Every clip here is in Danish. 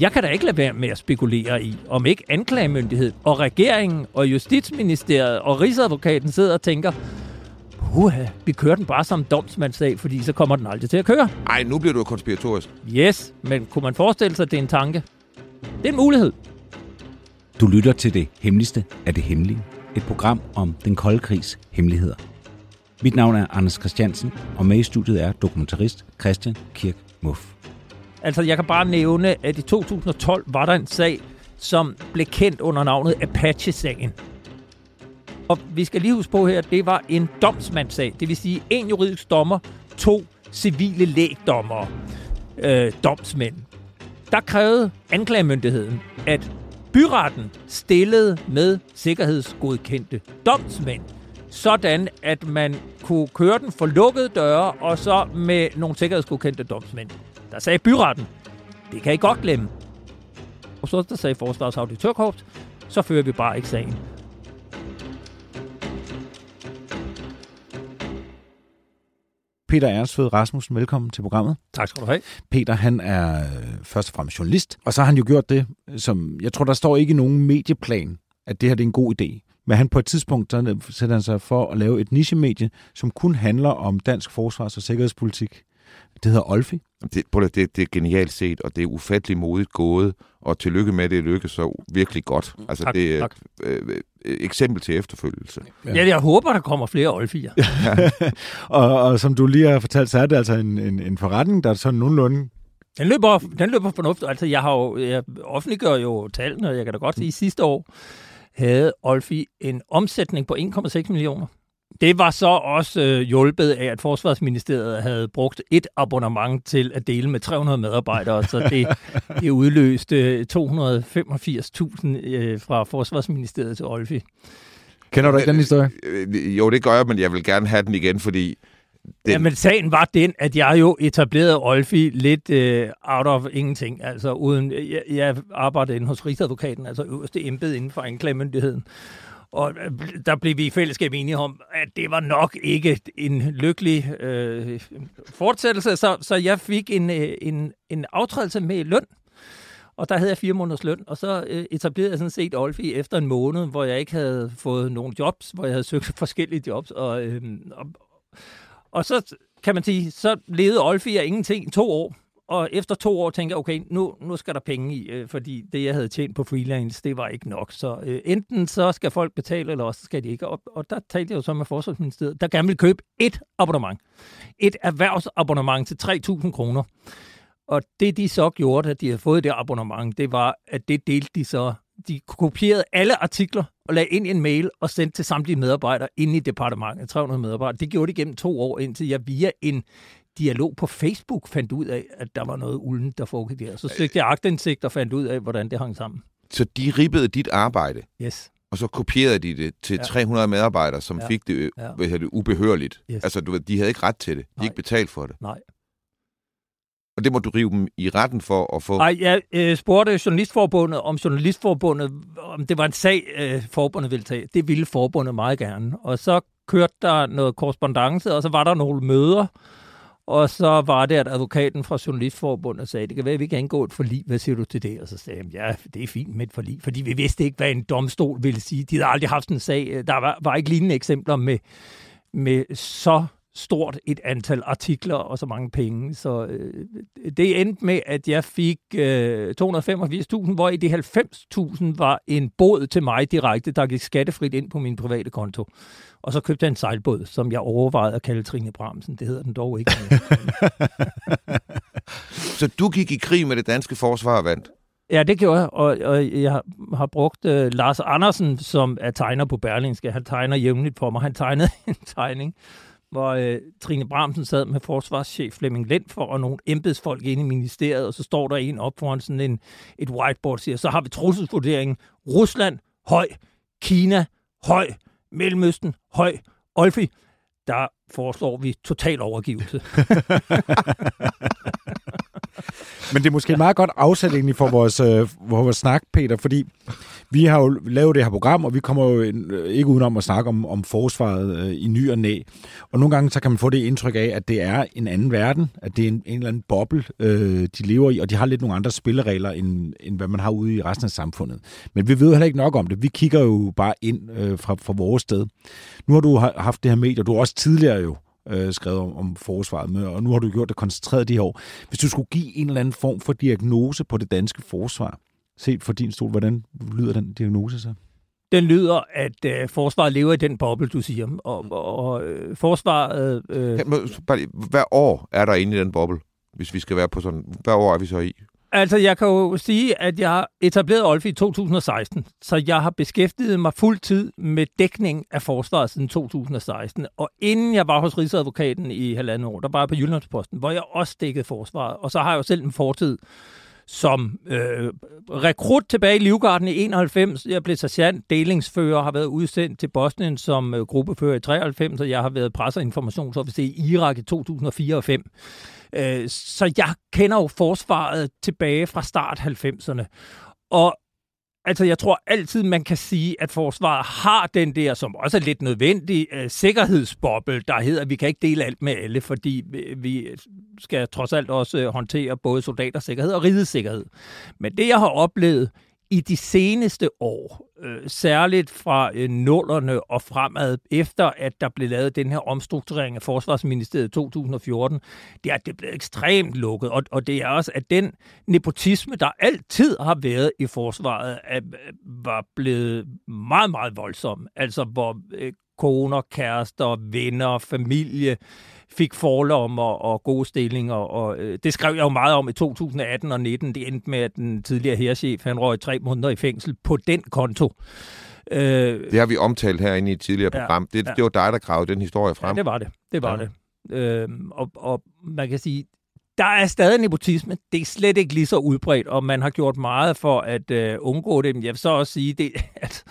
Jeg kan da ikke lade være med at spekulere i, om ikke anklagemyndighed og regeringen og Justitsministeriet og Rigsadvokaten sidder og tænker, Uha, vi kører den bare som domsmandssag, fordi så kommer den aldrig til at køre. Ej, nu bliver du konspiratorisk. Yes, men kunne man forestille sig, at det er en tanke? Det er en mulighed. Du lytter til det hemmeligste af det hemmelige. Et program om den kolde krigs hemmeligheder. Mit navn er Anders Christiansen, og med i studiet er dokumentarist Christian Kirk Muff. Altså, jeg kan bare nævne, at i 2012 var der en sag, som blev kendt under navnet Apache-sagen. Og vi skal lige huske på her, at det var en domsmandssag. Det vil sige en juridisk dommer, to civile lægdommere, øh, domsmænd. Der krævede anklagemyndigheden, at byretten stillede med sikkerhedsgodkendte domsmænd, sådan at man kunne køre den for lukkede døre, og så med nogle sikkerhedsgodkendte domsmænd. Der sagde byretten, det kan I godt glemme. Og så der sagde Forsvarets Auditørkorps, så fører vi bare ikke sagen. Peter Ernstved Rasmussen, velkommen til programmet. Tak skal du have. Peter, han er øh, først og fremmest journalist, og så har han jo gjort det, som jeg tror, der står ikke i nogen medieplan, at det her det er en god idé. Men han på et tidspunkt så sætter han sig for at lave et nichemedie, som kun handler om dansk forsvars- og sikkerhedspolitik. Det hedder Olfi. Det, det, det, det er genialt set, og det er ufattelig modigt gået, og tillykke med, at det lykkes så virkelig godt. Altså, tak, det er tak. et øh, øh, eksempel til efterfølgelse. Ja. ja, jeg håber, der kommer flere Olfier. og, og som du lige har fortalt, så er det altså en, en, en forretning, der er sådan nogenlunde den løber, den løber fornuftigt. Altså, jeg, har jo, jeg offentliggør jo tallene, og jeg kan da godt sige, at sidste år havde Olfi en omsætning på 1,6 millioner. Det var så også øh, hjulpet af, at Forsvarsministeriet havde brugt et abonnement til at dele med 300 medarbejdere, så det, det udløste 285.000 øh, fra Forsvarsministeriet til Olfi. Kender du ikke den historie? Øh, jo, det gør jeg, men jeg vil gerne have den igen, fordi... Den... Jamen, sagen var den, at jeg jo etablerede Olfi lidt øh, out of ingenting. Altså, uden, jeg, jeg arbejdede inde hos Rigsadvokaten, altså øverste embed inden for anklagemyndigheden. Og øh, der blev vi i fællesskab enige om, at det var nok ikke en lykkelig øh, fortsættelse, så, så jeg fik en, øh, en, en aftrædelse med løn. Og der havde jeg fire måneders løn, og så øh, etablerede jeg sådan set Olfi efter en måned, hvor jeg ikke havde fået nogen jobs, hvor jeg havde søgt forskellige jobs. Og, øh, og, og så kan man sige, så levede Olfi af ingenting to år og efter to år tænker jeg, okay, nu, nu skal der penge i, øh, fordi det, jeg havde tjent på freelance, det var ikke nok. Så øh, enten så skal folk betale, eller også skal de ikke. Og, og der talte jeg jo så med Forsvarsministeriet, der gerne vil købe et abonnement. Et erhvervsabonnement til 3.000 kroner. Og det, de så gjorde, at de havde fået det abonnement, det var, at det delte de så. De kopierede alle artikler og lagde ind i en mail og sendte til samtlige medarbejdere inde i departementet, 300 medarbejdere. Det gjorde de gennem to år, indtil jeg via en dialog på Facebook fandt ud af, at der var noget ulden, der foregik der. Så søgte jeg agtindsigt og fandt ud af, hvordan det hang sammen. Så de ribbede dit arbejde? Yes. Og så kopierede de det til ja. 300 medarbejdere, som ja. fik det, ja. hvad det ubehørligt. Yes. Altså, du ved, de havde ikke ret til det. De Nej. ikke betalt for det. Nej. Og det må du rive dem i retten for at få... Nej, jeg øh, spurgte Journalistforbundet, om Journalistforbundet, om det var en sag, øh, forbundet ville tage. Det ville forbundet meget gerne. Og så kørte der noget korrespondence, og så var der nogle møder, og så var det, at advokaten fra Journalistforbundet sagde, det kan være, at vi kan indgå et forlig. Hvad siger du til det? Og så sagde jeg, ja, det er fint med et forlig, fordi vi vidste ikke, hvad en domstol ville sige. De havde aldrig haft en sag. Der var, var ikke lignende eksempler med, med så stort et antal artikler og så mange penge. Så øh, det endte med, at jeg fik øh, 285.000, hvor i de 90.000 var en båd til mig direkte, der gik skattefrit ind på min private konto. Og så købte jeg en sejlbåd, som jeg overvejede at kalde Trine Bramsen. Det hedder den dog ikke. så du gik i krig med det danske forsvar og vandt? Ja, det gjorde jeg, og, og jeg har brugt uh, Lars Andersen, som er tegner på Berlingske. Han tegner jævnligt for mig. Han tegnede en tegning hvor øh, Trine Bramsen sad med forsvarschef Flemming Lend for og nogle embedsfolk inde i ministeriet, og så står der en op foran sådan en, et whiteboard og siger, så har vi trusselsvurderingen. Rusland, høj, Kina, høj, Mellemøsten, høj, Olfi, der foreslår vi total overgivelse. Men det er måske meget godt afsæt egentlig for vores, øh, vores snak, Peter, fordi vi har jo lavet det her program, og vi kommer jo øh, ikke udenom at snakke om, om forsvaret øh, i ny og næ. Og nogle gange så kan man få det indtryk af, at det er en anden verden, at det er en, en eller anden boble, øh, de lever i, og de har lidt nogle andre spilleregler, end, end hvad man har ude i resten af samfundet. Men vi ved heller ikke nok om det. Vi kigger jo bare ind øh, fra, fra vores sted. Nu har du haft det her medie, og du har også tidligere jo øh, skrevet om, om forsvaret med, og nu har du gjort det koncentreret de her år. Hvis du skulle give en eller anden form for diagnose på det danske forsvar, set for din stol, hvordan lyder den diagnose så? Den lyder, at øh, forsvaret lever i den boble, du siger. Og, og, og øh, forsvaret... Øh, Hver år er der inde i den boble, hvis vi skal være på sådan... Hver år er vi så i? Altså, jeg kan jo sige, at jeg har etableret Olfi i 2016, så jeg har beskæftiget mig fuld tid med dækning af forsvaret siden 2016. Og inden jeg var hos Rigsadvokaten i halvandet år, der var jeg på Jyllandsposten, hvor jeg også dækkede forsvaret. Og så har jeg jo selv en fortid som øh, rekrut tilbage i Livgarden i 91. Jeg blev sergeant, delingsfører, har været udsendt til Bosnien som øh, gruppefører i 93, og jeg har været presse- og informationsofficer i Irak i 2004 og 5. Øh, så jeg kender jo forsvaret tilbage fra start 90'erne. Og Altså, jeg tror altid, man kan sige, at forsvaret har den der, som også er lidt nødvendig, uh, sikkerhedsboble, der hedder, at vi kan ikke dele alt med alle, fordi vi skal trods alt også øh, håndtere både soldaters sikkerhed og rigets sikkerhed. Men det, jeg har oplevet i de seneste år, øh, særligt fra øh, nullerne og fremad, efter at der blev lavet den her omstrukturering af Forsvarsministeriet i 2014, det er, at det blev ekstremt lukket. Og, og det er også, at den nepotisme, der altid har været i forsvaret, er, øh, var blevet meget, meget voldsom. Altså, hvor øh, koner, kærester, venner, familie fik forlom og, og gode stillinger. Og, øh, det skrev jeg jo meget om i 2018 og 19. Det endte med, at den tidligere herrchef, han røg tre måneder i fængsel på den konto. Øh, det har vi omtalt herinde i et tidligere program. Ja, det, ja. det var dig, der gravede den historie frem. Ja, det var det. Det var ja. det. Øh, og, og man kan sige, der er stadig nepotisme. Det er slet ikke lige så udbredt, og man har gjort meget for at øh, undgå det. Men jeg vil så også sige, det, at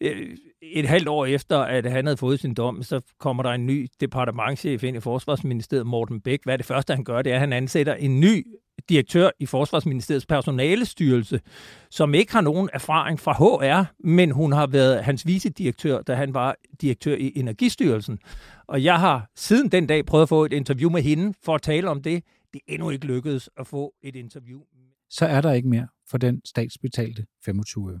øh, et halvt år efter, at han havde fået sin dom, så kommer der en ny departementchef ind i Forsvarsministeriet, Morten Bæk. Hvad er det første, han gør? Det er, at han ansætter en ny direktør i Forsvarsministeriets personalestyrelse, som ikke har nogen erfaring fra HR, men hun har været hans vicedirektør, da han var direktør i Energistyrelsen. Og jeg har siden den dag prøvet at få et interview med hende for at tale om det. Det er endnu ikke lykkedes at få et interview. Så er der ikke mere for den statsbetalte 25 øre.